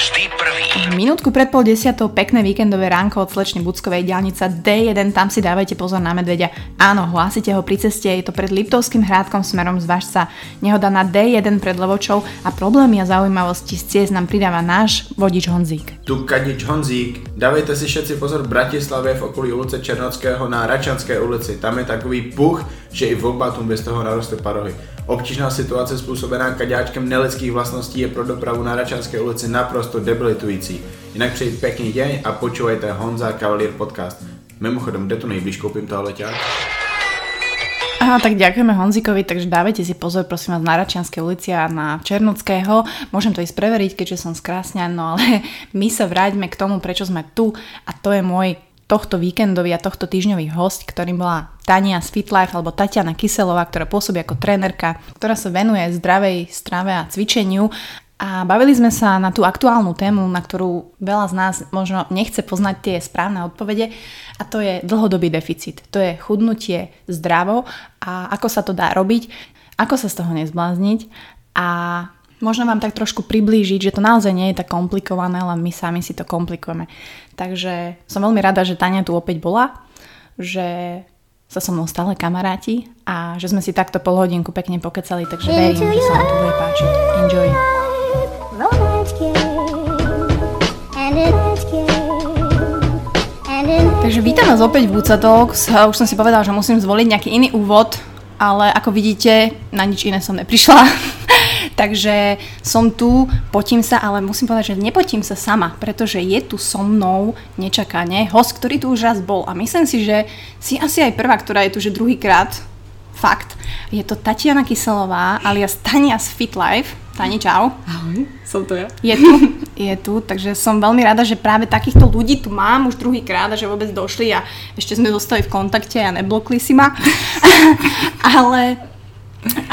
vždy prvý. Minútku pred pol desiatou pekné víkendové ránko od slečny Buckovej diálnica D1, tam si dávajte pozor na medvedia. Áno, hlásite ho pri ceste, je to pred Liptovským hrádkom smerom z Vašca. Nehoda na D1 pred Levočou a problémy a zaujímavosti z ciest nám pridáva náš vodič Honzík. Tu Kadič Honzík. Dávejte si všetci pozor v Bratislavě v okolí ulice Černockého na Račanské ulici. Tam je takový puch, že i v obbatům bez toho naroste parohy. Obtížná situace způsobená kaďáčkem nelidských vlastností je pro dopravu na Račanské ulici naprosto debilitující. Jinak přeji pěkný deň a počúvajte Honza Cavalier podcast. Mimochodem, kde tu nejblíž koupím toho leťák? Aha, tak ďakujeme Honzikovi, takže dávajte si pozor prosím vás na Račianskej ulici a na Černockého. Môžem to ísť preveriť, keďže som skrásňa, no ale my sa vráťme k tomu, prečo sme tu a to je môj tohto víkendový a tohto týždňový host, ktorým bola Tania z FitLife alebo Tatiana Kyselová, ktorá pôsobí ako trénerka, ktorá sa venuje zdravej strave a cvičeniu a bavili sme sa na tú aktuálnu tému, na ktorú veľa z nás možno nechce poznať tie správne odpovede a to je dlhodobý deficit. To je chudnutie zdravo a ako sa to dá robiť, ako sa z toho nezblázniť a možno vám tak trošku priblížiť, že to naozaj nie je tak komplikované, len my sami si to komplikujeme. Takže som veľmi rada, že Tania tu opäť bola, že sa so mnou stále kamaráti a že sme si takto pol hodinku pekne pokecali, takže verím, že sa vám to bude páčiť. Enjoy. Takže vítam vás opäť v Buca Talks. Už som si povedala, že musím zvoliť nejaký iný úvod, ale ako vidíte, na nič iné som neprišla. Takže som tu, potím sa, ale musím povedať, že nepotím sa sama, pretože je tu so mnou nečakane host, ktorý tu už raz bol a myslím si, že si asi aj prvá, ktorá je tu, že druhýkrát. Fakt. Je to Tatiana Kyselová alias Tania z FitLife. Tani, čau. Ahoj, som to ja. Je tu, je tu, takže som veľmi rada, že práve takýchto ľudí tu mám už druhýkrát a že vôbec došli a ešte sme zostali v kontakte a neblokli si ma. ale,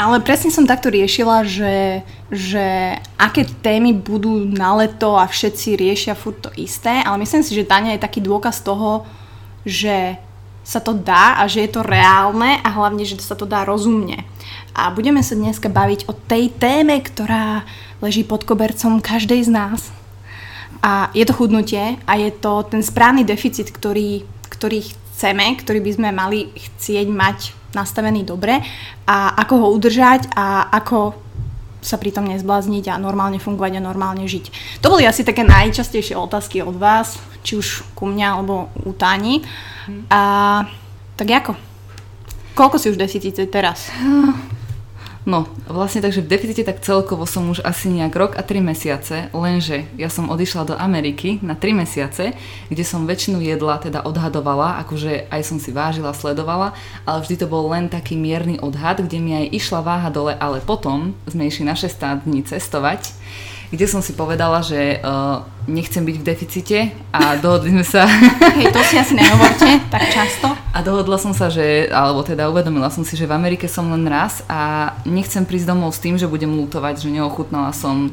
ale presne som takto riešila, že, že aké témy budú na leto a všetci riešia furt to isté, ale myslím si, že Tania je taký dôkaz toho, že sa to dá a že je to reálne a hlavne, že sa to dá rozumne. A budeme sa dneska baviť o tej téme, ktorá leží pod kobercom každej z nás. A je to chudnutie a je to ten správny deficit, ktorý, ktorý chceme, ktorý by sme mali chcieť mať nastavený dobre a ako ho udržať a ako sa pritom nezblázniť a normálne fungovať a normálne žiť. To boli asi také najčastejšie otázky od vás, či už ku mňa alebo u Táni. A tak ako? Koľko si už deficite teraz? No, vlastne takže v deficite tak celkovo som už asi nejak rok a 3 mesiace, lenže ja som odišla do Ameriky na 3 mesiace, kde som väčšinu jedla teda odhadovala, akože aj som si vážila, sledovala, ale vždy to bol len taký mierny odhad, kde mi aj išla váha dole, ale potom sme išli na 16 dní cestovať kde som si povedala, že uh, nechcem byť v deficite a dohodli sme sa... Hej, to si asi nehovorte tak často. A dohodla som sa, že, alebo teda uvedomila som si, že v Amerike som len raz a nechcem prísť domov s tým, že budem lutovať, že neochutnala som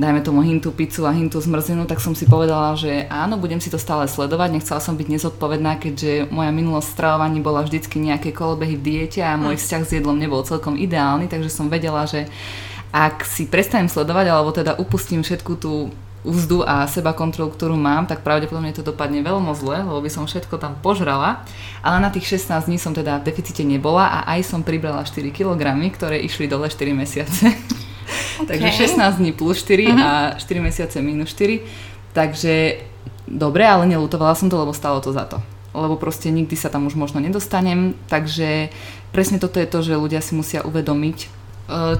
dajme tomu hintu pizzu a hintu zmrzlinu, tak som si povedala, že áno, budem si to stále sledovať, nechcela som byť nezodpovedná, keďže moja minulosť stravovaní bola vždycky nejaké kolobehy v diete a môj vzťah s jedlom nebol celkom ideálny, takže som vedela, že ak si prestanem sledovať, alebo teda upustím všetku tú úzdu a seba kontrolu, ktorú mám, tak pravdepodobne to dopadne veľmi zle, lebo by som všetko tam požrala. Ale na tých 16 dní som teda v deficite nebola a aj som pribrala 4 kg, ktoré išli dole 4 mesiace. Okay. Takže 16 dní plus 4 uh-huh. a 4 mesiace minus 4. Takže dobre, ale nelutovala som to, lebo stalo to za to. Lebo proste nikdy sa tam už možno nedostanem. Takže presne toto je to, že ľudia si musia uvedomiť,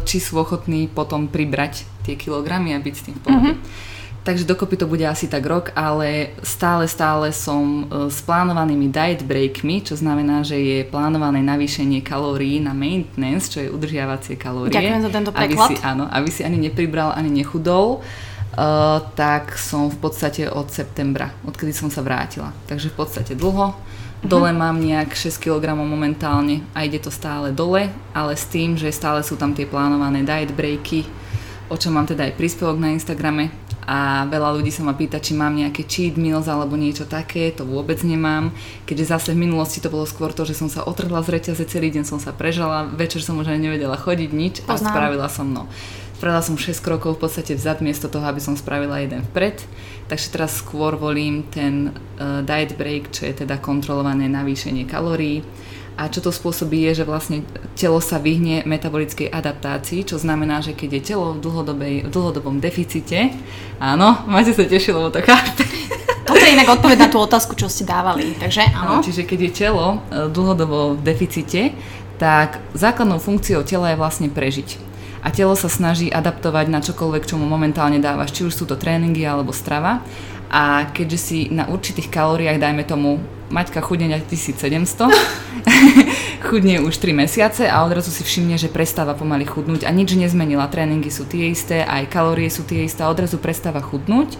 či sú ochotní potom pribrať tie kilogramy a byť s tým v pohode. Mm-hmm. Takže dokopy to bude asi tak rok, ale stále, stále som eh, s plánovanými diet breakmi, čo znamená, že je plánované navýšenie kalórií na maintenance, čo je udržiavacie kalórie. Ďakujem za tento preklad. Aby si, áno, aby si ani nepribral, ani nechudol. Uh, tak som v podstate od septembra, odkedy som sa vrátila. Takže v podstate dlho. Dole mám nejak 6 kg momentálne a ide to stále dole, ale s tým, že stále sú tam tie plánované diet breaky, o čom mám teda aj príspevok na Instagrame a veľa ľudí sa ma pýta, či mám nejaké cheat meals alebo niečo také, to vôbec nemám, keďže zase v minulosti to bolo skôr to, že som sa otrhla z reťaze, celý deň som sa prežala, večer som už aj nevedela chodiť nič a spravila som no Spravila som 6 krokov v podstate vzad miesto toho, aby som spravila jeden vpred. Takže teraz skôr volím ten uh, diet break, čo je teda kontrolované navýšenie kalórií. A čo to spôsobí je, že vlastne telo sa vyhne metabolickej adaptácii, čo znamená, že keď je telo v, v dlhodobom deficite, áno, máte sa tešiť, lebo to chápe. Toto je inak odpoveď na tú otázku, čo ste dávali, takže áno. No, čiže keď je telo e, dlhodobo v deficite, tak základnou funkciou tela je vlastne prežiť a telo sa snaží adaptovať na čokoľvek, čo mu momentálne dávaš, či už sú to tréningy alebo strava. A keďže si na určitých kalóriách, dajme tomu, Maťka chudne na 1700, chudne už 3 mesiace a odrazu si všimne, že prestáva pomaly chudnúť a nič nezmenila. Tréningy sú tie isté, aj kalórie sú tie isté a odrazu prestáva chudnúť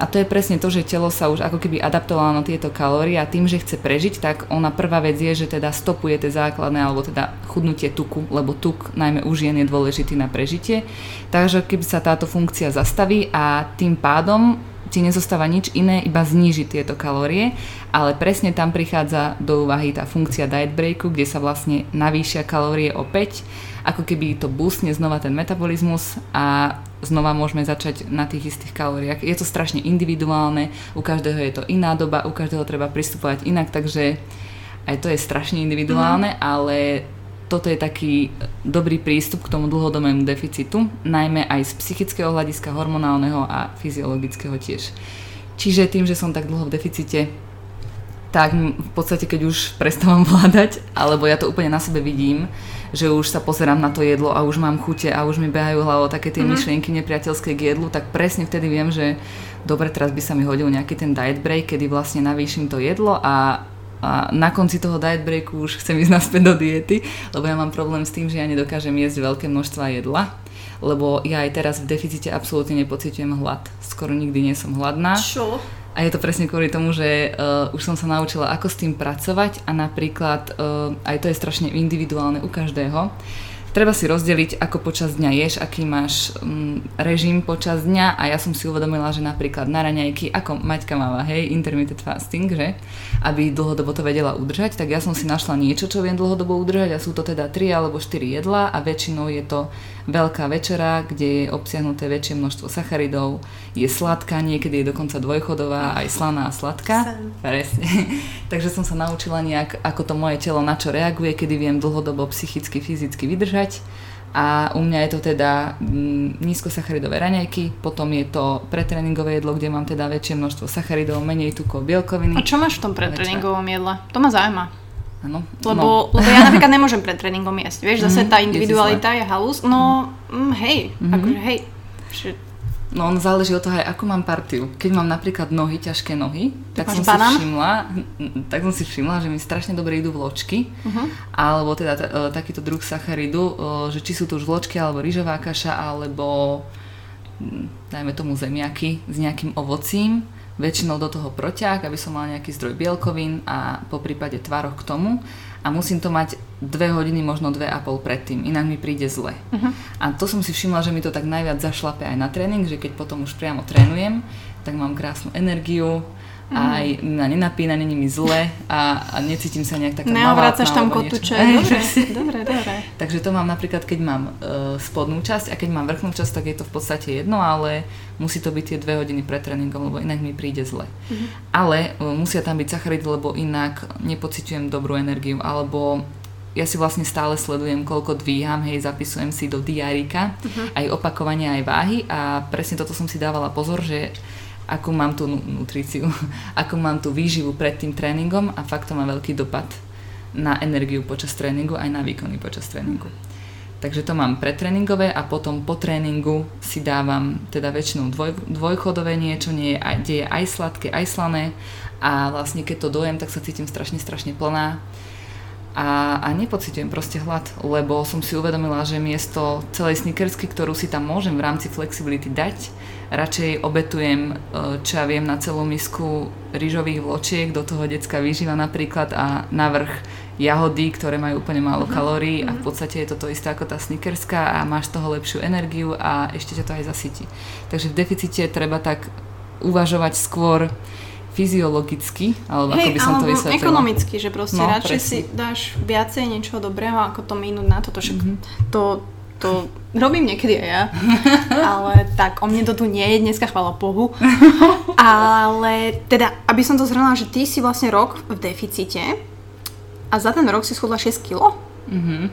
a to je presne to, že telo sa už ako keby adaptovalo na tieto kalórie a tým, že chce prežiť, tak ona prvá vec je, že teda stopuje tie základné alebo teda chudnutie tuku, lebo tuk najmä u žien je dôležitý na prežitie. Takže keby sa táto funkcia zastaví a tým pádom ti nezostáva nič iné, iba znížiť tieto kalórie, ale presne tam prichádza do úvahy tá funkcia diet breaku, kde sa vlastne navýšia kalórie opäť, ako keby to boostne znova ten metabolizmus a znova môžeme začať na tých istých kalóriách. Je to strašne individuálne, u každého je to iná doba, u každého treba pristupovať inak, takže aj to je strašne individuálne, mm. ale toto je taký dobrý prístup k tomu dlhodobému deficitu, najmä aj z psychického hľadiska, hormonálneho a fyziologického tiež. Čiže tým, že som tak dlho v deficite, tak v podstate keď už prestávam vládať, alebo ja to úplne na sebe vidím, že už sa pozerám na to jedlo a už mám chute a už mi behajú hlavou také tie mm-hmm. myšlienky nepriateľské k jedlu, tak presne vtedy viem, že dobre, teraz by sa mi hodil nejaký ten diet break, kedy vlastne navýšim to jedlo a a na konci toho diet breaku už chcem ísť naspäť do diety, lebo ja mám problém s tým, že ja nedokážem jesť veľké množstva jedla, lebo ja aj teraz v deficite absolútne nepocitujem hlad. Skoro nikdy nie som hladná. Čo? A je to presne kvôli tomu, že uh, už som sa naučila, ako s tým pracovať a napríklad uh, aj to je strašne individuálne u každého treba si rozdeliť, ako počas dňa ješ, aký máš um, režim počas dňa a ja som si uvedomila, že napríklad na raňajky, ako Maťka máva, hej, intermittent fasting, že, aby dlhodobo to vedela udržať, tak ja som si našla niečo, čo viem dlhodobo udržať a sú to teda 3 alebo 4 jedla a väčšinou je to veľká večera, kde je obsiahnuté väčšie množstvo sacharidov, je sladká, niekedy je dokonca dvojchodová, aj slaná a sladká. Presne. Takže som sa naučila nejak, ako to moje telo na čo reaguje, kedy viem dlhodobo psychicky, fyzicky vydržať. A u mňa je to teda mm, nízkosacharidové raňajky, potom je to pretréningové jedlo, kde mám teda väčšie množstvo sacharidov, menej tukov, bielkoviny. A čo máš v tom pretréningovom jedle? To ma zaujíma. Áno. Lebo, no. lebo ja napríklad nemôžem pred tréningom jesť. Vieš, zase mhm. tá individualita je halus. No, mm, hej, mm-hmm. akože hej. Že... No on záleží od toho aj ako mám partiu. Keď mám napríklad nohy, ťažké nohy, tak, tak som banán? si všimla, tak som si všimla, že mi strašne dobre idú vločky, uh-huh. alebo teda t- e, takýto druh sacharidu, e, že či sú to už vločky, alebo rýžová kaša, alebo dajme tomu zemiaky s nejakým ovocím väčšinou do toho proťah, aby som mal nejaký zdroj bielkovín a po prípade tvaroch k tomu a musím to mať dve hodiny, možno dve a pol predtým, inak mi príde zle. Uh-huh. A to som si všimla, že mi to tak najviac zašlape aj na tréning, že keď potom už priamo trénujem, tak mám krásnu energiu, mm. aj na nenapína, není mi zle a, a necítim sa nejak taká Neovracaš tam kotúče, dobre, dobre, dobre. Takže to mám napríklad, keď mám uh, spodnú časť a keď mám vrchnú časť, tak je to v podstate jedno, ale musí to byť tie dve hodiny pred tréningom, lebo inak mi príde zle. Mm-hmm. Ale uh, musia tam byť sacharidy, lebo inak nepociťujem dobrú energiu, alebo ja si vlastne stále sledujem, koľko dvíham, hej, zapisujem si do diárika, uh-huh. aj opakovania, aj váhy a presne toto som si dávala pozor, že ako mám tú nutríciu, ako mám tú výživu pred tým tréningom a fakt to má veľký dopad na energiu počas tréningu aj na výkony počas tréningu. Takže to mám pretréningové a potom po tréningu si dávam teda väčšinou dvoj, dvojchodové niečo, nie je, kde je aj sladké, aj slané a vlastne keď to dojem, tak sa cítim strašne, strašne plná a, a nepocitujem proste hlad, lebo som si uvedomila, že miesto celej snickersky, ktorú si tam môžem v rámci flexibility dať, radšej obetujem, e, čo ja viem, na celú misku rýžových vločiek, do toho detská výživa napríklad a navrh jahody, ktoré majú úplne málo uh-huh. kalórií a v mhm. podstate je to to isté ako tá snickerská a máš z toho lepšiu energiu a ešte ťa to aj zasytí. Takže v deficite treba tak uvažovať skôr fyziologicky, alebo hey, ako by som to vysvetlila. ekonomicky, že proste no, radšej presne. si dáš viacej niečoho dobrého, ako to minúť na toto, že mm-hmm. to to robím niekedy aj ja. Ale tak, o mne to tu nie je dneska, chvála Bohu. Ale teda, aby som to zhrnula, že ty si vlastne rok v deficite a za ten rok si schudla 6 kg? Mhm.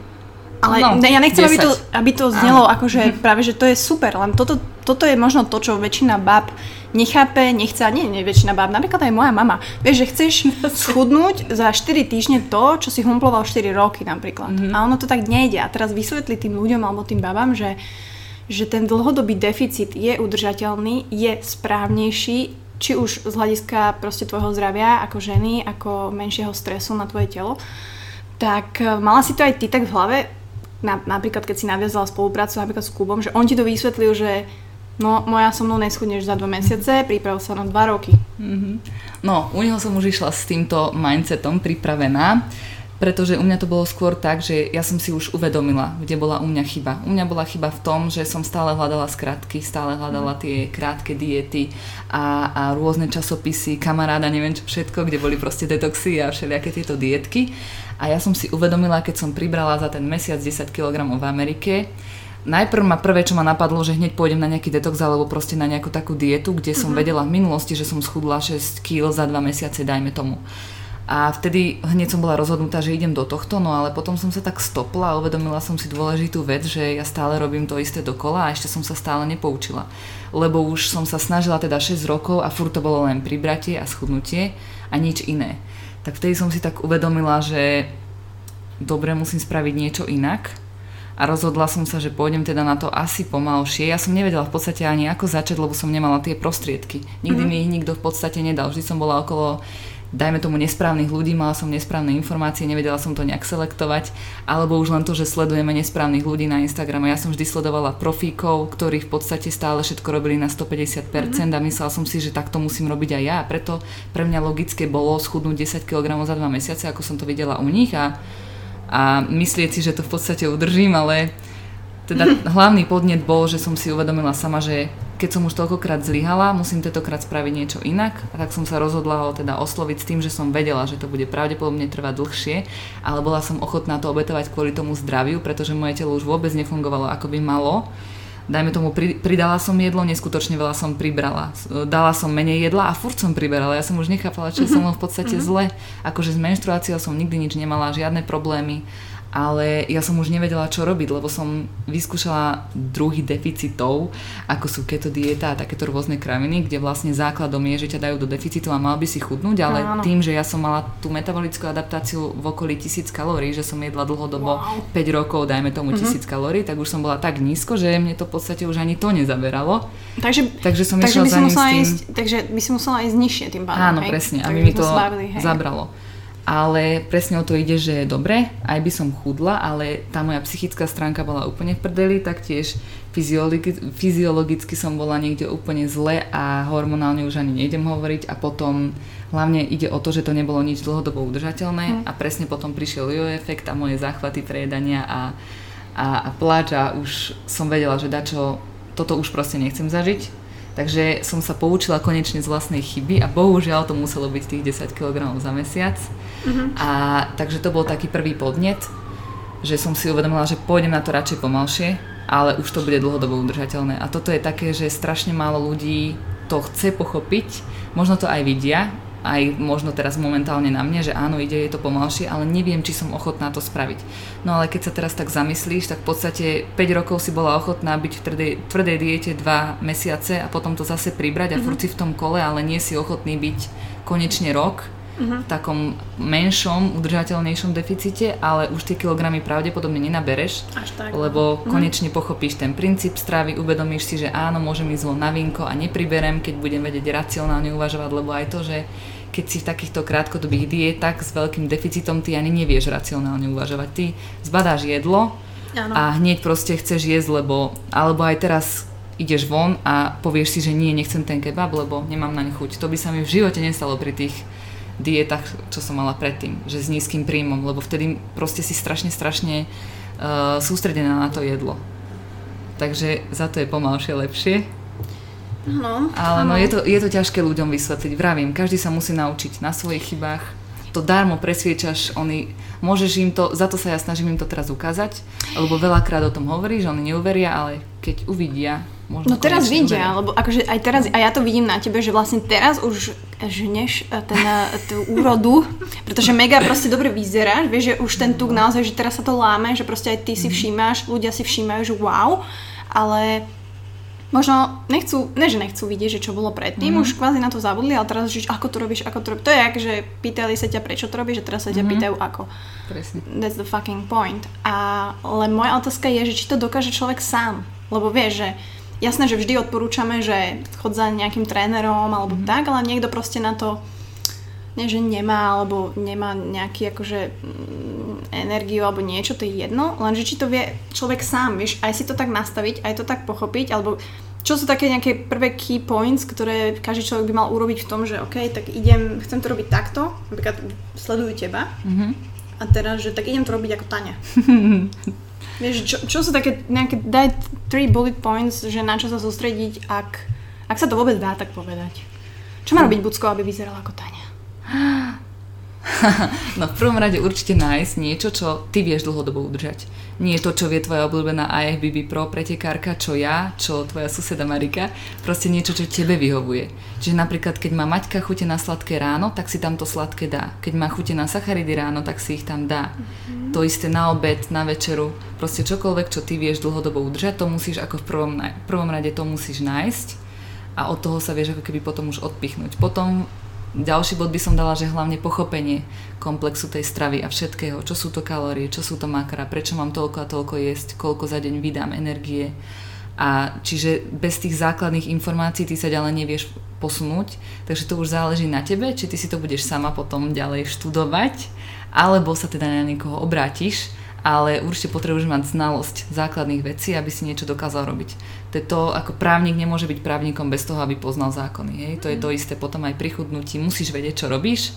Ale No, ne, ja nechcem, aby to, 10. aby to znelo akože práve, že to je super, len toto, toto je možno to, čo väčšina bab nechápe, nechce, nie, nie väčšina bab, napríklad aj moja mama. Vieš, že chceš schudnúť za 4 týždne to, čo si humploval 4 roky napríklad. Mhm. A ono to tak nejde. A teraz vysvetli tým ľuďom alebo tým babám, že, že ten dlhodobý deficit je udržateľný, je správnejší, či už z hľadiska proste tvojho zdravia ako ženy, ako menšieho stresu na tvoje telo. Tak e, mala si to aj ty tak v hlave, na, napríklad keď si naviazala spoluprácu napríklad s Kubom, že on ti to vysvetlil, že no moja so mnou neschudneš za dva mesiace, priprav sa na dva roky. No, u neho som už išla s týmto mindsetom pripravená, pretože u mňa to bolo skôr tak, že ja som si už uvedomila, kde bola u mňa chyba. U mňa bola chyba v tom, že som stále hľadala skratky, stále hľadala tie krátke diety a, a rôzne časopisy, kamaráda, neviem čo všetko, kde boli proste detoxy a všelijaké tieto dietky. A ja som si uvedomila, keď som pribrala za ten mesiac 10 kg v Amerike, Najprv ma prvé, čo ma napadlo, že hneď pôjdem na nejaký detox alebo proste na nejakú takú dietu, kde som vedela v minulosti, že som schudla 6 kg za 2 mesiace, dajme tomu. A vtedy hneď som bola rozhodnutá, že idem do tohto, no ale potom som sa tak stopla a uvedomila som si dôležitú vec, že ja stále robím to isté dokola a ešte som sa stále nepoučila. Lebo už som sa snažila teda 6 rokov a furt to bolo len pribratie a schudnutie a nič iné. Tak vtedy som si tak uvedomila, že dobre, musím spraviť niečo inak a rozhodla som sa, že pôjdem teda na to asi pomalšie. Ja som nevedela v podstate ani ako začať, lebo som nemala tie prostriedky. Nikdy mi ich nikto v podstate nedal. Vždy som bola okolo dajme tomu nesprávnych ľudí, mala som nesprávne informácie, nevedela som to nejak selektovať, alebo už len to, že sledujeme nesprávnych ľudí na Instagrame. Ja som vždy sledovala profíkov, ktorí v podstate stále všetko robili na 150% a myslela som si, že takto musím robiť aj ja. Preto pre mňa logické bolo schudnúť 10 kg za 2 mesiace, ako som to videla u nich a, a myslieť si, že to v podstate udržím, ale teda hlavný podnet bol, že som si uvedomila sama, že keď som už toľkokrát zlyhala, musím tentokrát spraviť niečo inak. A tak som sa rozhodla ho teda osloviť s tým, že som vedela, že to bude pravdepodobne trvať dlhšie, ale bola som ochotná to obetovať kvôli tomu zdraviu, pretože moje telo už vôbec nefungovalo ako by malo. Dajme tomu, pri, pridala som jedlo, neskutočne veľa som pribrala. Dala som menej jedla a furt som priberala. Ja som už nechápala, čo je so mnou v podstate zle. Akože s menštruáciou som nikdy nič nemala, žiadne problémy ale ja som už nevedela, čo robiť, lebo som vyskúšala druhy deficitov, ako sú keto dieta a takéto rôzne kraviny, kde vlastne základom je, že ťa dajú do deficitu a mal by si chudnúť, ale Áno. tým, že ja som mala tú metabolickú adaptáciu v okolí 1000 kalórií, že som jedla dlhodobo Wow. 5 rokov, dajme tomu 1000 kalórií, tak už som bola tak nízko, že mne to v podstate už ani to nezaberalo. Takže, Takže som takže išla by za si ním musela s tým... ísť, takže by si musela ísť nižšie tým pádom, Áno, hej? presne, aby by mi to hej. zabralo. Ale presne o to ide, že je dobre, aj by som chudla, ale tá moja psychická stránka bola úplne v prdeli, taktiež fyziologi- fyziologicky som bola niekde úplne zle a hormonálne už ani nejdem hovoriť. A potom hlavne ide o to, že to nebolo nič dlhodobo udržateľné a presne potom prišiel jojo efekt a moje záchvaty prejedania a, a, a pláč a už som vedela, že dačo, toto už proste nechcem zažiť Takže som sa poučila konečne z vlastnej chyby a bohužiaľ to muselo byť tých 10 kg za mesiac. A takže to bol taký prvý podnet, že som si uvedomila, že pôjdem na to radšej pomalšie, ale už to bude dlhodobo udržateľné. A toto je také, že strašne málo ľudí to chce pochopiť, možno to aj vidia, aj možno teraz momentálne na mne, že áno, ide je to pomalšie, ale neviem, či som ochotná to spraviť. No ale keď sa teraz tak zamyslíš, tak v podstate 5 rokov si bola ochotná byť v tvrdej, tvrdej diete 2 mesiace a potom to zase pribrať a furt si v tom kole, ale nie si ochotný byť konečne rok v takom menšom, udržateľnejšom deficite, ale už tie kilogramy pravdepodobne nenabereš, Až tak. lebo konečne pochopíš ten princíp stravy, uvedomíš si, že áno, môžem ísť von na vínko a nepriberem, keď budem vedieť racionálne uvažovať, lebo aj to, že keď si v takýchto krátkodobých dietách s veľkým deficitom, ty ani nevieš racionálne uvažovať. Ty zbadáš jedlo Áno. a hneď proste chceš jesť, lebo, alebo aj teraz ideš von a povieš si, že nie, nechcem ten kebab, lebo nemám na chuť. To by sa mi v živote nestalo pri tých dietách, čo som mala predtým, že s nízkym príjmom, lebo vtedy proste si strašne, strašne uh, sústredená na to jedlo. Takže za to je pomalšie lepšie. No, Ale no je to, je to ťažké ľuďom vysvetliť. Vravím, každý sa musí naučiť na svojich chybách to darmo presviečaš, oni, môžeš im to, za to sa ja snažím im to teraz ukázať, lebo veľakrát o tom hovorí, že oni neuveria, ale keď uvidia, možno No teraz vidia, uveria. lebo akože aj teraz, a ja to vidím na tebe, že vlastne teraz už žneš eh, ten, eh, tú úrodu, pretože mega proste dobre vyzeráš, vieš, že už ten tuk naozaj, že teraz sa to láme, že proste aj ty si všímaš, ľudia si všímajú, že wow, ale možno nechcú, ne že nechcú vidieť, že čo bolo predtým, mm. už kvázi na to zabudli, ale teraz, že ako to robíš, ako to robíš. To je jak, že pýtali sa ťa, prečo to robíš, a teraz sa ťa Mhm. pýtajú ako. Presne. That's the fucking point. A, ale moja otázka je, že či to dokáže človek sám. Lebo vieš, že jasné, že vždy odporúčame, že chod za nejakým trénerom alebo mm-hmm. tak, ale niekto proste na to nie, že nemá, alebo nemá nejaký akože mm, energiu alebo niečo, to je jedno, lenže či to vie človek sám, vieš, aj si to tak nastaviť, aj to tak pochopiť, alebo čo sú také nejaké prvé key points, ktoré každý človek by mal urobiť v tom, že OK, tak idem, chcem to robiť takto, napríklad sledujú teba, Mhm. a teraz, že tak idem to robiť ako Tania. Vieš, čo, čo sú také nejaké, daj three bullet points, že na čo sa sústrediť, ak, ak sa to vôbec dá tak povedať. Čo má robiť Bucko, aby vyzerala ako Tania? No v prvom rade určite nájsť niečo, čo ty vieš dlhodobo udržať. Nie to, čo vie tvoja obľúbená IFBB Pro pretekárka, čo ja, čo tvoja suseda Marika. Proste niečo, čo tebe vyhovuje. Čiže napríklad, keď má Maťka chute na sladké ráno, tak si tam to sladké dá. Keď má chute na sacharidy ráno, tak si ich tam dá. Mm-hmm. To isté na obed, na večeru. Proste čokoľvek, čo ty vieš dlhodobo udržať, to musíš ako v prvom, v prvom rade to musíš nájsť a od toho sa vieš ako keby potom už odpichnúť. Potom ďalší bod by som dala, že hlavne pochopenie komplexu tej stravy a všetkého, čo sú to kalórie, čo sú to makra, prečo mám toľko a toľko jesť, koľko za deň vydám energie. A čiže bez tých základných informácií ty sa ďalej nevieš posunúť, takže to už záleží na tebe, či ty si to budeš sama potom ďalej študovať, alebo sa teda na niekoho obrátiš, ale určite potrebuješ mať znalosť základných vecí, aby si niečo dokázal robiť. To je to, ako právnik nemôže byť právnikom bez toho, aby poznal zákony. Hej? To je to isté potom aj pri chudnutí. Musíš vedieť, čo robíš,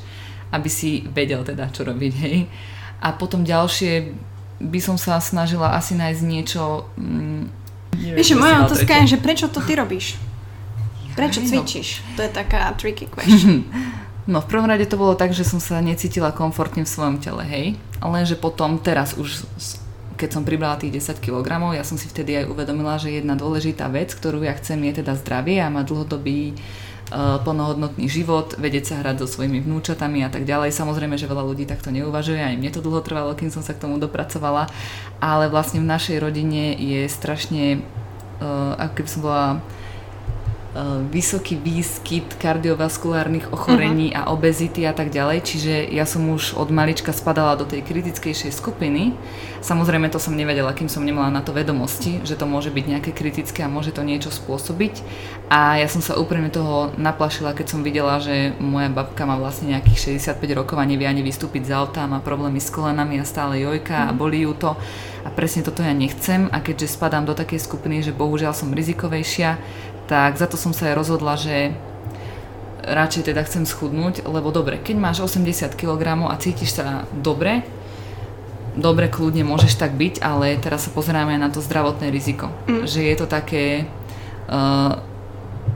aby si vedel teda, čo robiť. Hej? A potom ďalšie by som sa snažila asi nájsť niečo... Mm, Vieš, že moja otázka je, že prečo to ty robíš? Prečo no. cvičíš? To je taká tricky question. No v prvom rade to bolo tak, že som sa necítila komfortne v svojom tele, hej. Lenže potom teraz už keď som pribrala tých 10 kg, ja som si vtedy aj uvedomila, že jedna dôležitá vec, ktorú ja chcem, je teda zdravie a mať dlhodobý uh, plnohodnotný život, vedieť sa hrať so svojimi vnúčatami a tak ďalej. Samozrejme, že veľa ľudí takto neuvažuje, aj mne to dlho trvalo, kým som sa k tomu dopracovala, ale vlastne v našej rodine je strašne, uh, ako keby som bola vysoký výskyt kardiovaskulárnych ochorení uh-huh. a obezity a tak ďalej, čiže ja som už od malička spadala do tej kritickejšej skupiny. Samozrejme to som nevedela, kým som nemala na to vedomosti, že to môže byť nejaké kritické a môže to niečo spôsobiť. A ja som sa úprimne toho naplašila, keď som videla, že moja babka má vlastne nejakých 65 rokov a nevie ani vystúpiť z auta, má problémy s kolenami a stále jojka a bolí ju to. A presne toto ja nechcem a keďže spadám do takej skupiny, že bohužiaľ som rizikovejšia, tak za to som sa aj rozhodla, že radšej teda chcem schudnúť, lebo dobre, keď máš 80 kg a cítiš sa dobre, dobre, kľudne môžeš tak byť, ale teraz sa pozeráme na to zdravotné riziko. Mm. Že je to také... Uh,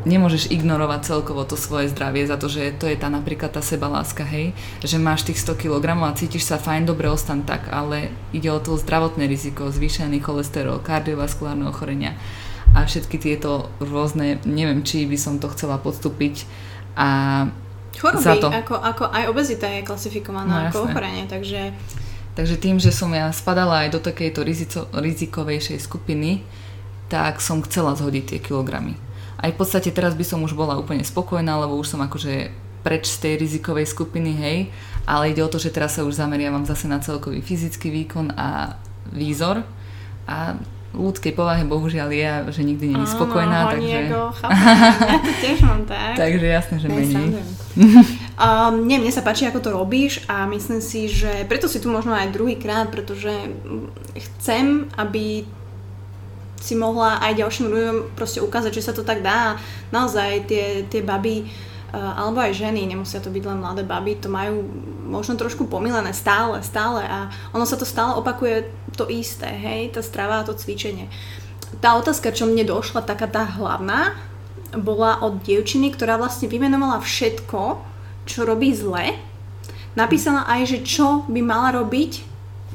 nemôžeš ignorovať celkovo to svoje zdravie za to, že to je tá napríklad tá sebaláska, hej, že máš tých 100 kg a cítiš sa fajn, dobre, ostan tak, ale ide o to zdravotné riziko, zvýšený cholesterol, kardiovaskulárne ochorenia a všetky tieto rôzne, neviem, či by som to chcela podstúpiť a Choroby, Za to. Ako, ako aj obezita je klasifikovaná No, ako ochorenie, takže Takže tým, že som ja spadala aj do takejto rizico, rizikovejšej skupiny, tak som chcela zhodiť tie kilogramy. Aj v podstate teraz by som už bola úplne spokojná, lebo už som akože preč z tej rizikovej skupiny, hej, ale ide o to, že teraz sa už zameriavam zase na celkový fyzický výkon a výzor a ľudskej povahe bohužiaľ je, že nikdy nie je spokojná, Áno, takže, chápem. ja to tiež mám tak. takže jasné, že Ne, menej. Um, nie, mne sa páči, ako to robíš a myslím si, že preto si tu možno aj druhý krát, pretože chcem, aby si mohla aj ďalším ľuďom proste ukázať, že sa to tak dá. Naozaj tie, tie baby uh, alebo aj ženy, nemusia to byť len mladé baby, to majú možno trošku pomilené stále, stále a ono sa to stále opakuje to isté, hej, tá strava a to cvičenie. Tá otázka, čo mne došla, taká tá hlavná, bola od dievčiny, ktorá vlastne vymenovala všetko, čo robí zle, napísala aj, že čo by mala robiť,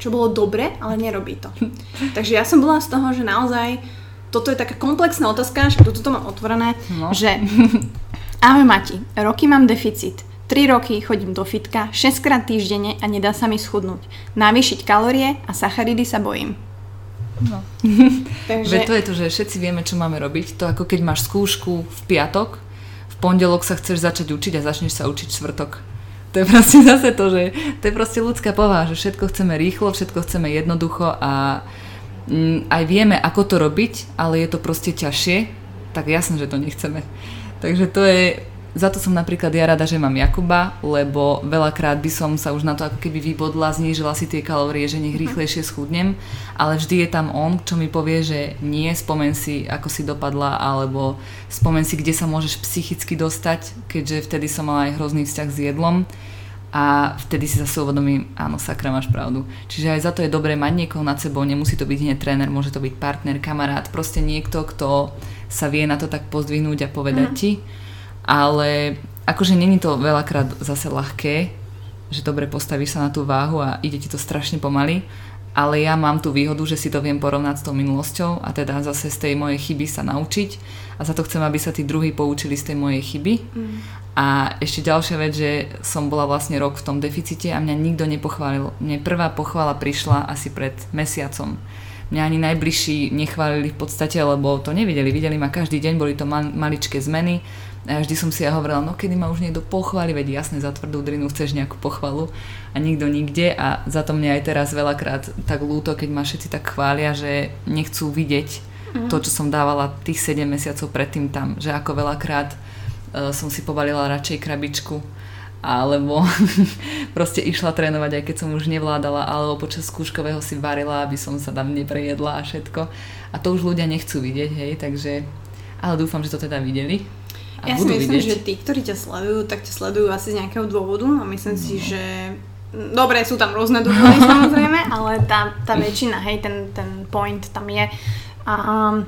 čo bolo dobre, ale nerobí to. Takže ja som bola z toho, že naozaj toto je taká komplexná otázka, že toto mám otvorené, no. že ahoj Mati, roky mám deficit, 3 roky chodím do fitka 6 krát týždenne a nedá sa mi schudnúť. Navýšiť kalórie a sacharidy sa bojím. No. Takže... to je to, že všetci vieme, čo máme robiť. To ako keď máš skúšku v piatok, v pondelok sa chceš začať učiť a začneš sa učiť čtvrtok. To je proste zase to, že to je proste ľudská povaha, že všetko chceme rýchlo, všetko chceme jednoducho a mm, aj vieme, ako to robiť, ale je to proste ťažšie, tak jasne, že to nechceme. Takže to je za to som napríklad ja rada, že mám Jakuba, lebo veľakrát by som sa už na to ako keby vybodla, znížila si tie kalórie, že nech rýchlejšie schudnem, ale vždy je tam on, čo mi povie, že nie, spomen si, ako si dopadla, alebo spomen si, kde sa môžeš psychicky dostať, keďže vtedy som mala aj hrozný vzťah s jedlom a vtedy si zase uvedomím, áno, sakra, máš pravdu. Čiže aj za to je dobré mať niekoho nad sebou, nemusí to byť hneď tréner, môže to byť partner, kamarát, proste niekto, kto sa vie na to tak pozdvihnúť a povedať mm. ti ale akože není to veľakrát zase ľahké, že dobre postavíš sa na tú váhu a ide ti to strašne pomaly, ale ja mám tú výhodu, že si to viem porovnať s tou minulosťou a teda zase z tej mojej chyby sa naučiť a za to chcem, aby sa tí druhí poučili z tej mojej chyby. Mm. A ešte ďalšia vec, že som bola vlastne rok v tom deficite a mňa nikto nepochválil. Mne prvá pochvala prišla asi pred mesiacom. Mňa ani najbližší nechválili v podstate, lebo to nevideli. Videli ma každý deň, boli to maličké zmeny a vždy som si ja hovorila, no kedy ma už niekto pochváli, veď jasne za tvrdú drinu chceš nejakú pochvalu a nikto nikde a za to mne aj teraz veľakrát tak lúto, keď ma všetci tak chvália, že nechcú vidieť mm. to, čo som dávala tých 7 mesiacov predtým tam, že ako veľakrát uh, som si povalila radšej krabičku alebo proste išla trénovať, aj keď som už nevládala, alebo počas skúškového si varila, aby som sa tam neprejedla a všetko. A to už ľudia nechcú vidieť, hej, takže... Ale dúfam, že to teda videli a ja budú si myslím, vidieť. že tí, ktorí ťa sledujú, tak ťa sledujú asi z nejakého dôvodu a myslím no. si, že dobre, sú tam rôzne dôvody samozrejme, ale tá, tá väčšina, hej, ten, ten point tam je. A, um,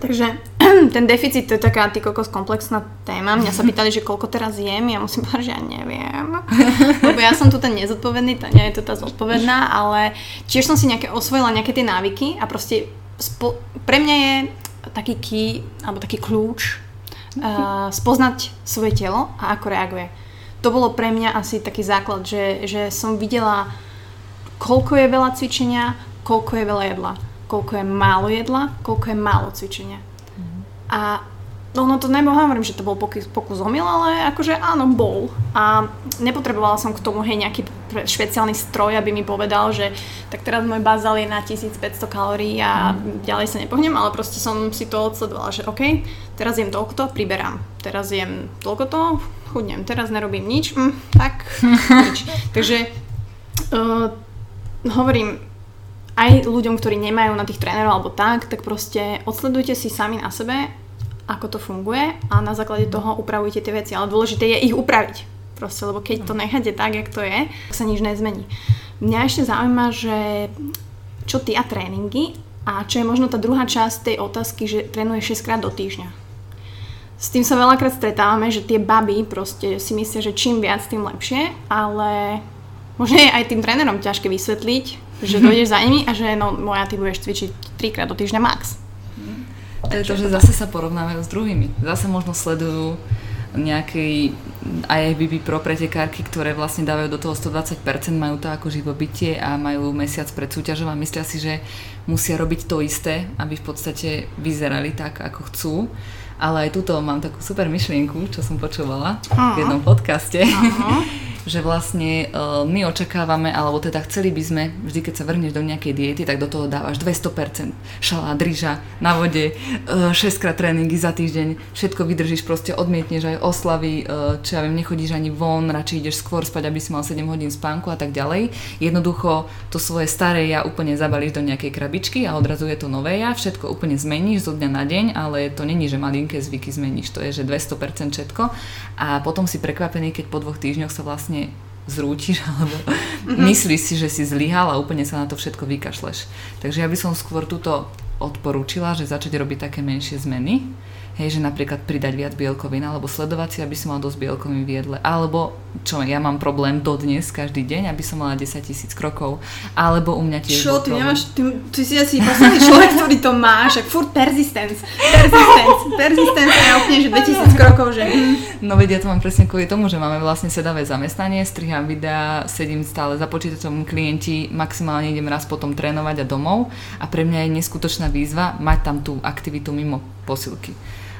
takže ten deficit to je taká ty kokos komplexná téma. Mňa sa pýtali, že koľko teraz jem, ja musím povedať, že ja neviem. Lebo ja som tu ten nezodpovedný, tá nie je to tá zodpovedná, ale tiež som si nejaké osvojila nejaké tie návyky a proste spo, pre mňa je taký key, alebo taký kľúč uh, spoznať svoje telo a ako reaguje. To bolo pre mňa asi taký základ, že, že som videla, koľko je veľa cvičenia, koľko je veľa jedla, koľko je málo jedla, koľko je málo cvičenia. Mm. A No, no to hovorím, že to bol pokus, pokus omyl, ale akože áno, bol. A nepotrebovala som k tomu hej nejaký špeciálny stroj, aby mi povedal, že tak teraz môj bazál je na 1500 kalórií a mm. ďalej sa nepohnem, ale proste som si to odsledovala, že OK, teraz jem toľko, priberám. Teraz jem toľko to, chudnem. Teraz nerobím nič, mm, tak nič. Takže uh, hovorím, aj ľuďom, ktorí nemajú na tých trénerov alebo tak, tak proste odsledujte si sami na sebe ako to funguje a na základe toho upravujte tie veci. Ale dôležité je ich upraviť. Proste, lebo keď to necháte tak, jak to je, tak sa nič nezmení. Mňa ešte zaujíma, že čo ty a tréningy a čo je možno tá druhá časť tej otázky, že trénuješ 6 krát do týždňa. S tým sa veľakrát stretávame, že tie baby proste si myslia, že čím viac, tým lepšie, ale možno je aj tým trénerom ťažké vysvetliť, že dojdeš za nimi a že no moja, ty budeš cvičiť 3 krát do týždňa max. To je to, že zase sa porovnávajú s druhými. Zase možno sledujú nejakej IFBB pro pretekárky, ktoré vlastne dávajú do toho 120%, majú to ako živobytie a majú mesiac pred súťažom a myslia si, že musia robiť to isté, aby v podstate vyzerali tak, ako chcú. Ale aj tuto mám takú super myšlienku, čo som počúvala v jednom podcaste. že vlastne uh, my očakávame, alebo teda chceli by sme, vždy keď sa vrhneš do nejakej diety, tak do toho dávaš 200% šalá, dryža, na vode, uh, 6 krát tréningy za týždeň, všetko vydržíš, proste odmietneš aj oslavy, uh, čo ja viem, nechodíš ani von, radšej ideš skôr spať, aby si mal 7 hodín spánku a tak ďalej. Jednoducho to svoje staré ja úplne zabalíš do nejakej krabičky a odrazu je to nové ja, všetko úplne zmeníš zo dňa na deň, ale to není, že malinké zvyky zmeníš, to je, že 200% všetko. A potom si prekvapený, keď po dvoch týždňoch sa vlastne vlastne zrútiš alebo mm-hmm. myslíš si, že si zlyhal a úplne sa na to všetko vykašleš. Takže ja by som skôr túto odporúčila, že začať robiť také menšie zmeny Hej, že napríklad pridať viac bielkovín, alebo sledovať si, aby som mal dosť bielkovín v jedle. Alebo, čo ja mám problém dodnes každý deň, aby som mala 10 tisíc krokov. Alebo u mňa tiež Čo, ty problém. nemáš, ty, ty si asi posledný človek, ktorý to máš, ak furt persistence, persistence, persistence ja úplne, že 2000 krokov, že... No vedia, ja to mám presne kvôli tomu, že máme vlastne sedavé zamestnanie, striham videa, sedím stále za počítačom, klienti, maximálne idem raz potom trénovať a domov a pre mňa je neskutočná výzva mať tam tú aktivitu mimo posilky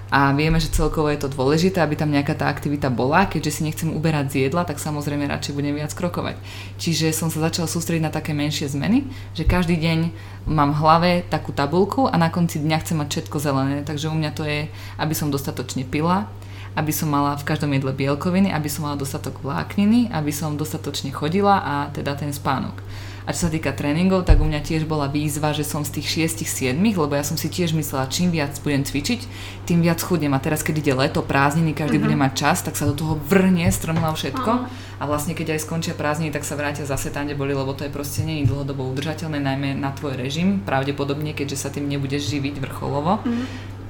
a vieme, že celkovo je to dôležité, aby tam nejaká tá aktivita bola. Keďže si nechcem uberať z jedla, tak samozrejme radšej budem viac krokovať. Čiže som sa začala sústrediť na také menšie zmeny, že každý deň mám v hlave takú tabulku a na konci dňa chcem mať všetko zelené. Takže u mňa to je, aby som dostatočne pila, aby som mala v každom jedle bielkoviny, aby som mala dostatok vlákniny, aby som dostatočne chodila a teda ten spánok. A čo sa týka tréningov, tak u mňa tiež bola výzva, že som z tých 6-7, lebo ja som si tiež myslela, čím viac budem cvičiť, tým viac chudnem. A teraz, keď ide leto, prázdniny, každý uh-huh. bude mať čas, tak sa do toho vrhne strmla všetko. A vlastne, keď aj skončia prázdniny, tak sa vrátia zase tam, kde boli, lebo to je proste nie dlhodobo udržateľné, najmä na tvoj režim, pravdepodobne, keďže sa tým nebudeš živiť vrcholovo. Uh-huh.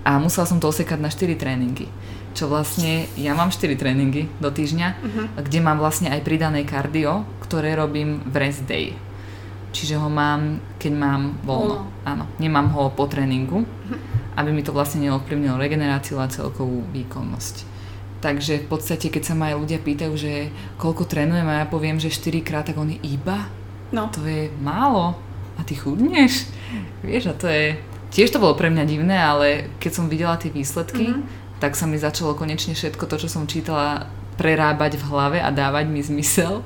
A musela som to osekať na 4 tréningy čo vlastne ja mám 4 tréningy do týždňa, uh-huh. kde mám vlastne aj pridané kardio, ktoré robím v rest day. Čiže ho mám, keď mám voľno. Áno, nemám ho po tréningu, aby mi to vlastne neovplyvnilo regeneráciu a celkovú výkonnosť. Takže v podstate, keď sa ma aj ľudia pýtajú, že koľko trénujem a ja poviem, že 4 krát, tak oni iba? No. To je málo. A ty chudneš? Vieš, a to je... Tiež to bolo pre mňa divné, ale keď som videla tie výsledky, mm-hmm. tak sa mi začalo konečne všetko to, čo som čítala, prerábať v hlave a dávať mi zmysel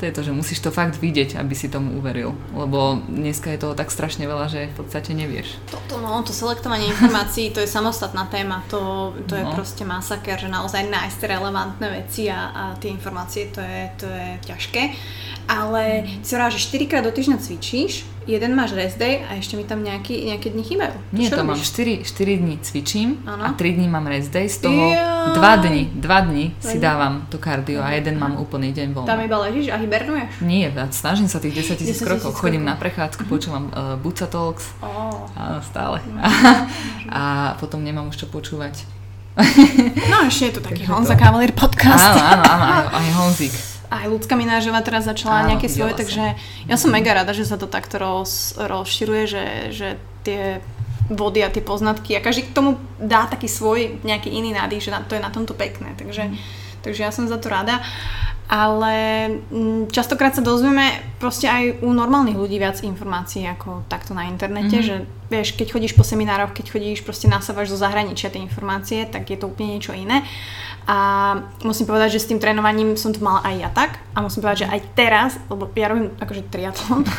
to je to, že musíš to fakt vidieť, aby si tomu uveril. Lebo dneska je toho tak strašne veľa, že v podstate nevieš. Toto no, to selektovanie informácií, to je samostatná téma. To, to no. je proste masaker, že naozaj nájsť relevantné veci a, a tie informácie, to je, to je ťažké. Ale mm. si hovorila, že 4 krát do týždňa cvičíš, jeden máš rest day a ešte mi tam nejaký, nejaké dni chýbajú. Nie, to robíš? mám 4, 4 dní cvičím ano. a 3 dní mám rest day, z toho ja. 2 dni, 2 dni si dávam to kardio a jeden mám úplný deň voľno. Tam iba ležíš a hibernuješ? Nie, snažím sa tých 10 tisíc krokov, chodím na prechádzku, uh-huh. počúvam uh, Buca Talks, oh. a stále. Uh-huh. a potom nemám už čo počúvať. No ešte je tu taký Honza Cavalier podcast. Áno, áno, áno, aj Honzik aj ľudská Minážová teraz začala Áno, nejaké svoje, som. takže ja som mega rada, že sa to takto roz, rozširuje, že, že tie vody a tie poznatky a každý k tomu dá taký svoj nejaký iný nádych, že to je na tomto pekné, takže, mm. takže ja som za to rada ale mm, častokrát sa dozvieme proste aj u normálnych ľudí viac informácií ako takto na internete, mm-hmm. že vieš, keď chodíš po seminároch, keď chodíš proste nasávaš zo zahraničia tie informácie, tak je to úplne niečo iné. A musím povedať, že s tým trénovaním som to mala aj ja tak. A musím povedať, že aj teraz, lebo ja robím akože triatlon.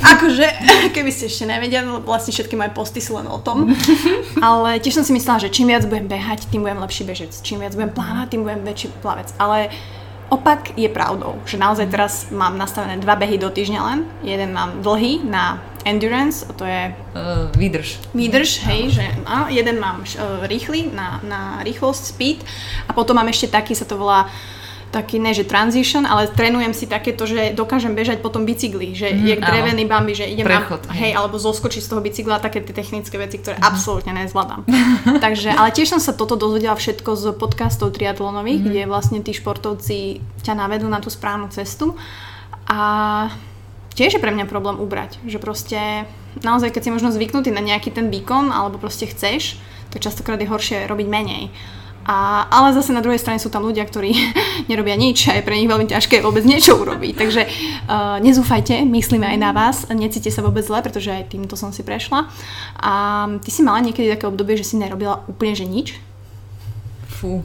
Akože, keby ste ešte nevedeli, lebo vlastne všetky moje posty sú len o tom. Ale tiež som si myslela, že čím viac budem behať, tým budem lepší bežec. Čím viac budem plávať, tým budem väčší plavec. Ale Opak je pravdou, že naozaj teraz mám nastavené dva behy do týždňa len. Jeden mám dlhý na endurance, to je... Uh, výdrž. Výdrž, hej, že áno, jeden mám uh, rýchly na, na rýchlosť, speed a potom mám ešte taký, sa to volá taký, ne že transition, ale trénujem si takéto, že dokážem bežať po tom bicykli, že mm, je drevený bambi, že idem Prechod, na, hej, alebo zoskočiť z toho bicykla, také tie technické veci, ktoré mm. absolútne nezvládam. Takže, ale tiež som sa toto dozvedela všetko z podcastov triatlonových, mm. kde vlastne tí športovci ťa navedú na tú správnu cestu a tiež je pre mňa problém ubrať, že proste naozaj, keď si možno zvyknutý na nejaký ten výkon, alebo proste chceš, tak častokrát je horšie robiť menej. A, ale zase na druhej strane sú tam ľudia, ktorí nerobia nič a je pre nich veľmi ťažké vôbec niečo urobiť. Takže uh, nezúfajte, myslíme aj na vás, necíte sa vôbec zle, pretože aj týmto som si prešla. A ty si mala niekedy také obdobie, že si nerobila úplne že nič? Fú,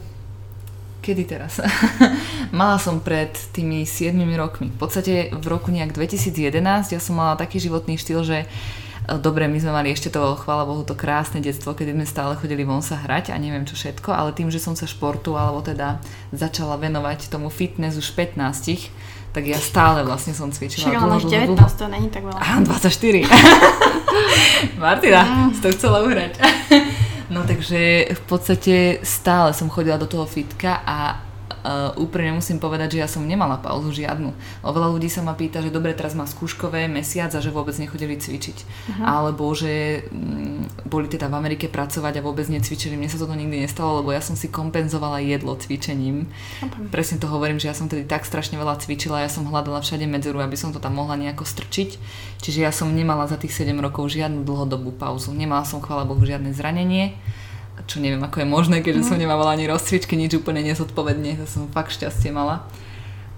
kedy teraz? mala som pred tými 7 rokmi. V podstate v roku nejak 2011 ja som mala taký životný štýl, že uh, dobre, my sme mali ešte to, chvála Bohu, to krásne detstvo, kedy sme stále chodili von sa hrať a neviem čo všetko, ale tým, že som sa športu alebo teda začala venovať tomu fitness už 15, tak ja stále vlastne som cvičila. Čiže máš 19, to není tak veľa. Á, 24. Martina, mm. si to chcela uhrať. No takže v podstate stále som chodila do toho fitka a uh, úprimne musím povedať, že ja som nemala pauzu žiadnu. O veľa ľudí sa ma pýta, že dobre, teraz má skúškové mesiac a že vôbec nechodili cvičiť. Uh-huh. Alebo že m, mm, boli teda v Amerike pracovať a vôbec necvičili. Mne sa toto nikdy nestalo, lebo ja som si kompenzovala jedlo cvičením. Uh-huh. Presne to hovorím, že ja som tedy tak strašne veľa cvičila, ja som hľadala všade medzeru, aby som to tam mohla nejako strčiť. Čiže ja som nemala za tých 7 rokov žiadnu dlhodobú pauzu. Nemala som, chvála Bohu, žiadne zranenie čo neviem ako je možné, keďže mm. som nemávala ani rozcvičky, nič úplne nezodpovedne, to som fakt šťastie mala.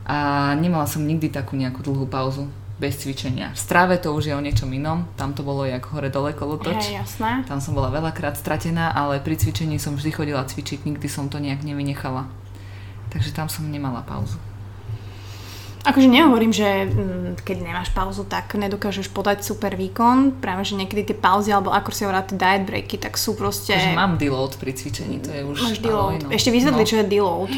A nemala som nikdy takú nejakú dlhú pauzu bez cvičenia. V stráve to už je o niečom inom, tam to bolo jak hore dole kolotoč. Hej, jasné. Tam som bola veľakrát stratená, ale pri cvičení som vždy chodila cvičiť, nikdy som to nejak nevynechala. Takže tam som nemala pauzu. Akože nehovorím, že mm, keď nemáš pauzu, tak nedokážeš podať super výkon. Práve, že niekedy tie pauzy, alebo ako si hovorá, tie diet breaky, tak sú proste... Takže mám deload pri cvičení, to je už... Máš deload. No. Ešte vysvetli, no. čo je deload.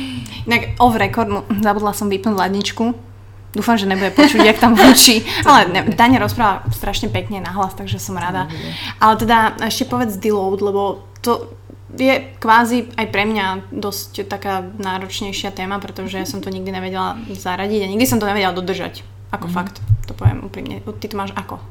Inak off record, no, zabudla som vypnúť ladničku. Dúfam, že nebude počuť, jak tam hučí. Ale ne, Tania rozpráva strašne pekne nahlas, takže som rada. Ale teda ešte povedz deload, lebo to je kvázi aj pre mňa dosť taká náročnejšia téma, pretože ja som to nikdy nevedela zaradiť a nikdy som to nevedela dodržať. Ako mm. fakt, to poviem úprimne. Ty to máš ako?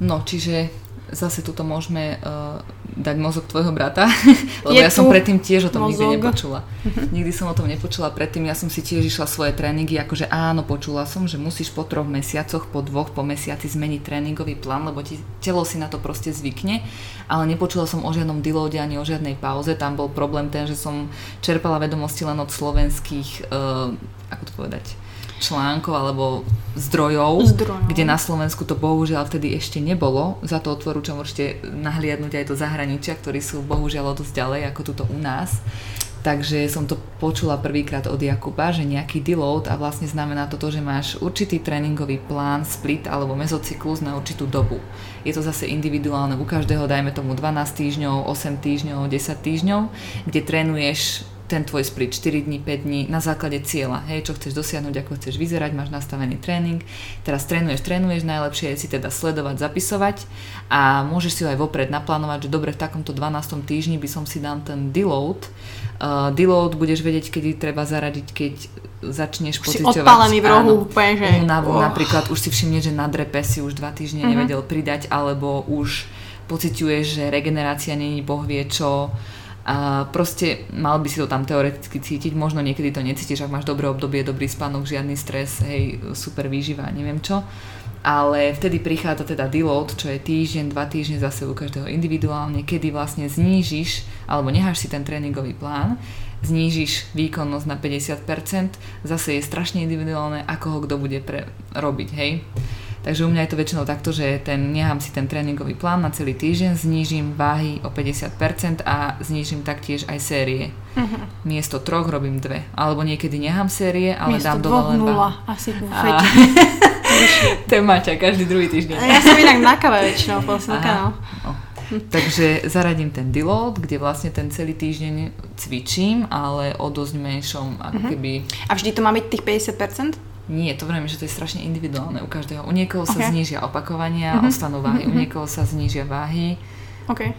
No, čiže zase tuto môžeme uh, dať mozog tvojho brata, lebo je ja som predtým tiež o tom mozog. nikdy nepočula. Uh-huh. Nikdy som o tom nepočula predtým, ja som si tiež išla svoje tréningy, akože áno, počula som, že musíš po troch mesiacoch, po dvoch, po mesiaci zmeniť tréningový plán, lebo ti telo si na to proste zvykne, ale nepočula som o žiadnom deloade ani o žiadnej pauze, tam bol problém ten, že som čerpala vedomosti len od slovenských, uh, ako to povedať, článkov alebo zdrojov, zdrojov, kde na Slovensku to bohužiaľ vtedy ešte nebolo. Za to odporúčam určite nahliadnúť aj do zahraničia, ktorí sú bohužiaľ o dosť ďalej ako tuto u nás. Takže som to počula prvýkrát od Jakuba, že nejaký deload a vlastne znamená to to, že máš určitý tréningový plán, split alebo mezocyklus na určitú dobu. Je to zase individuálne u každého, dajme tomu 12 týždňov, 8 týždňov, 10 týždňov, kde trénuješ ten tvoj split 4 dní, 5 dní na základe cieľa, hej, čo chceš dosiahnuť, ako chceš vyzerať, máš nastavený tréning, teraz trénuješ, trénuješ, najlepšie je si teda sledovať, zapisovať a môžeš si ho aj vopred naplánovať, že dobre, v takomto 12. týždni by som si dal ten deload. Uh, deload budeš vedieť, kedy treba zaradiť, keď začneš pociťovať odpálený v rohu, úplne, že... Únavu, oh. napríklad už si všimneš, že na drepe si už dva týždne uh-huh. nevedel pridať, alebo už pociťuješ, že regenerácia není boh vie čo, a proste mal by si to tam teoreticky cítiť, možno niekedy to necítiš, ak máš dobré obdobie, dobrý spánok, žiadny stres, hej, super výživa, neviem čo. Ale vtedy prichádza teda deload, čo je týždeň, dva týždne zase u každého individuálne, kedy vlastne znížiš, alebo necháš si ten tréningový plán, znížiš výkonnosť na 50%, zase je strašne individuálne, ako ho kto bude pre, robiť, hej. Takže u mňa je to väčšinou takto, že ten, nechám si ten tréningový plán na celý týždeň, znížim váhy o 50% a znížim taktiež aj série. Uh-huh. Miesto troch robím dve. Alebo niekedy nechám série, ale Miesto dám dole len nula, asi a... to je Maťa, každý druhý týždeň. Ja som inak na kave väčšinou, posledná. No. Takže zaradím ten deload, kde vlastne ten celý týždeň cvičím, ale o dosť menšom ako uh-huh. keby... A vždy to má byť tých 50%? Nie, to vravím, že to je strašne individuálne u každého. U niekoho okay. sa znížia opakovania, mm-hmm. ostanú váhy, mm-hmm. u niekoho sa znížia váhy. OK.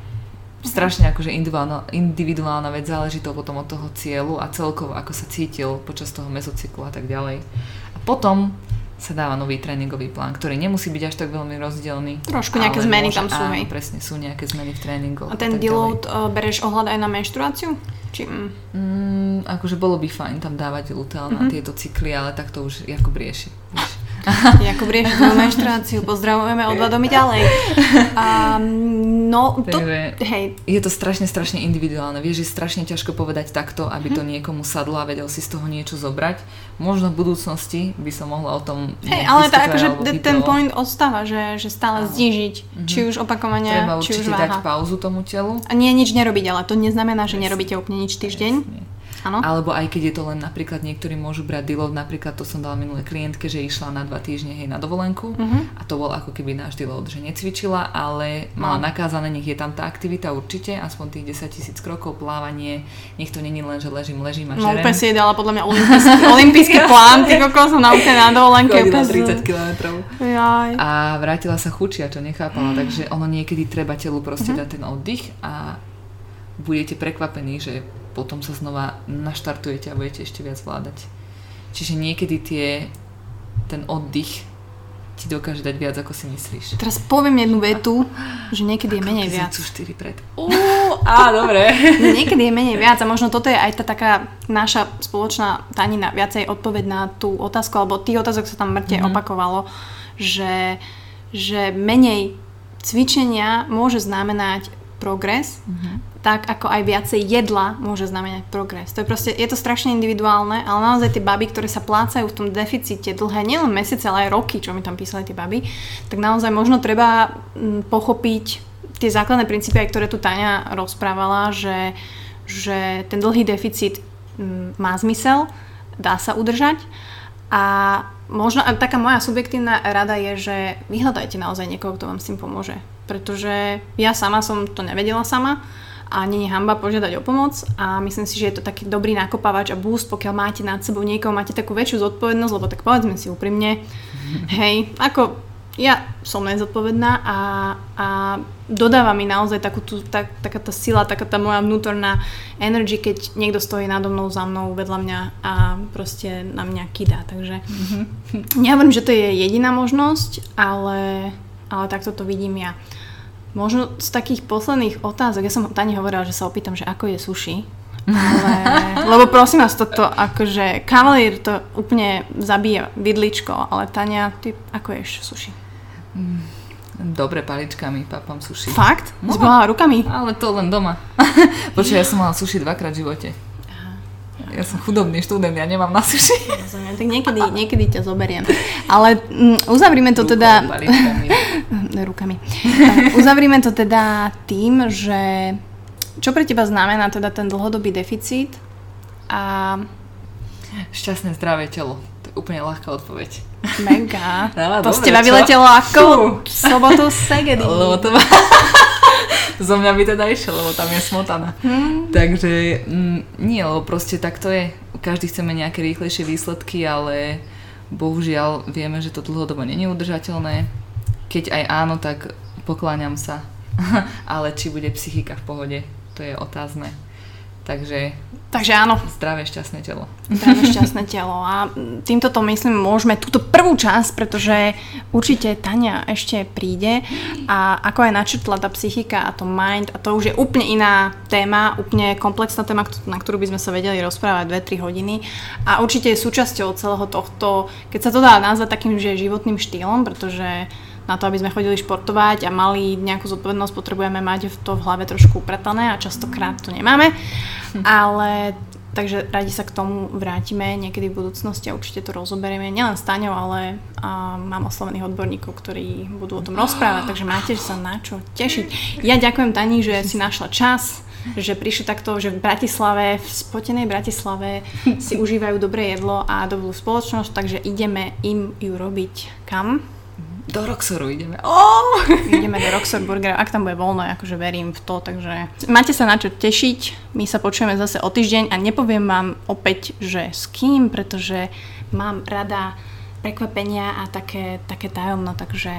Strašne akože individuálna, individuálna vec, záleží to potom od toho cieľu a celkovo ako sa cítil počas toho mezocyklu a tak ďalej. A potom sa dáva nový tréningový plán, ktorý nemusí byť až tak veľmi rozdielný. Trošku nejaké zmeny môže, tam sú, áno, presne, sú nejaké zmeny v tréningu. A ten deload uh, bereš ohľad aj na menštruáciu? Či... Mm. Mm, akože bolo by fajn tam dávať luteál mm-hmm. na tieto cykly, ale tak to už Jakub rieši. Jakub rieši tú menštruáciu, pozdravujeme od domy ďalej. Um, no, to, hej. Je to strašne, strašne individuálne. Vieš, je strašne ťažko povedať takto, aby to mhm. niekomu sadlo a vedel si z toho niečo zobrať. Možno v budúcnosti by som mohla o tom Hej, ale tak akože ten point ostáva, že, že stále znížiť, mm-hmm. či už opakovania, Treba či už váha. dať pauzu tomu telu. A nie nič nerobiť, ale to neznamená, že nerobíte úplne nič týždeň. Presne. Ano. Alebo aj keď je to len napríklad niektorí môžu brať deload, napríklad to som dala minulé klientke, že išla na dva týždne hej na dovolenku uh-huh. a to bol ako keby náš deload, že necvičila, ale mala no. nakázané, nech je tam tá aktivita určite, aspoň tých 10 tisíc krokov, plávanie, nech to není len, že ležím, ležím a žerem. No úplne si dala podľa mňa olimpijský, olimpijský plán, ty kokos som naučená na dovolenke. na 30 km. A vrátila sa chučia, čo nechápala, takže ono niekedy treba telu proste uh-huh. dať ten oddych a budete prekvapení, že potom sa znova naštartujete a budete ešte viac vládať. Čiže niekedy tie, ten oddych ti dokáže dať viac, ako si myslíš. Teraz poviem jednu vetu, že niekedy je menej viac. 4 pred. Uú, á, dobre. niekedy je menej viac a možno toto je aj tá taká naša spoločná tanina, viacej odpoveď na tú otázku, alebo tých otázok sa tam mŕte mm-hmm. opakovalo, že, že menej cvičenia môže znamenať progres, mm-hmm tak ako aj viacej jedla môže znamenať progres. To je proste, je to strašne individuálne, ale naozaj tie baby, ktoré sa plácajú v tom deficite dlhé, nielen mesiace, ale aj roky, čo mi tam písali tie baby, tak naozaj možno treba mm, pochopiť tie základné princípy, aj ktoré tu Tania rozprávala, že, že ten dlhý deficit mm, má zmysel, dá sa udržať a možno a taká moja subjektívna rada je, že vyhľadajte naozaj niekoho, kto vám s tým pomôže. Pretože ja sama som to nevedela sama a nie je hamba požiadať o pomoc a myslím si, že je to taký dobrý nakopávač a boost, pokiaľ máte nad sebou niekoho, máte takú väčšiu zodpovednosť, lebo tak povedzme si úprimne, hej, ako ja som nezodpovedná a, a dodáva mi naozaj takú tú, tak, taká tá sila, taká tá moja vnútorná energy, keď niekto stojí nado mnou, za mnou, vedľa mňa a proste na mňa kydá. Takže mm-hmm. nehovorím, že to je jediná možnosť, ale, ale takto to vidím ja. Možno z takých posledných otázok, ja som Tani hovorila, že sa opýtam, že ako je sushi. Ale, lebo prosím vás, toto akože kavalír to úplne zabíja vidličko, ale Tania, ty ako ješ sushi? Mm, dobre paličkami papám sushi. Fakt? No, Zbohala rukami? Ale to len doma. Počuj, ja som mala sushi dvakrát v živote. Ja som chudobný študent, ja nemám na suši. Rozumiem, tak niekedy, niekedy ťa zoberiem. Ale um, uzavrime to teda... Rukami. uzavrime to teda tým, že čo pre teba znamená teda ten dlhodobý deficit a... Šťastné zdravé telo. Úplne ľahká odpoveď. Mega. No, to dobre, z teba čo? vyletelo ako sobotu Segedy. Lebo to má... zo mňa by teda išiel, lebo tam je smotana. Hmm. Takže mm, nie, lebo proste tak to je. Každý chceme nejaké rýchlejšie výsledky, ale bohužiaľ vieme, že to dlhodobo není udržateľné. Keď aj áno, tak pokláňam sa. ale či bude psychika v pohode, to je otázne. Takže Takže áno. Zdravé, šťastné telo. Zdravé, šťastné telo. A týmto to myslím, môžeme túto prvú časť, pretože určite Tania ešte príde a ako aj načrtla tá psychika a to mind, a to už je úplne iná téma, úplne komplexná téma, na ktorú by sme sa vedeli rozprávať 2-3 hodiny. A určite je súčasťou celého tohto, keď sa to dá nazvať takým, že životným štýlom, pretože na to, aby sme chodili športovať a mali nejakú zodpovednosť, potrebujeme mať to v hlave trošku upratané a častokrát to nemáme. Ale takže radi sa k tomu vrátime niekedy v budúcnosti a určite to rozoberieme nielen s Taňou, ale a mám oslovených odborníkov, ktorí budú o tom rozprávať, takže máte sa na čo tešiť. Ja ďakujem Tani, že si našla čas, že prišli takto, že v Bratislave, v spotenej Bratislave si užívajú dobré jedlo a dobrú spoločnosť, takže ideme im ju robiť kam? do Roxoru ideme. Oh! Ideme do Roxor Burger, ak tam bude voľno, akože verím v to, takže máte sa na čo tešiť. My sa počujeme zase o týždeň a nepoviem vám opäť, že s kým, pretože mám rada prekvapenia a také, také tajomno, takže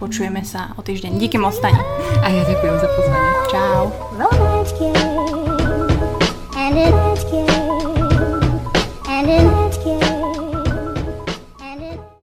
počujeme sa o týždeň. Díky moc, A ja ďakujem za pozvanie. Čau. And it's game, and it's game.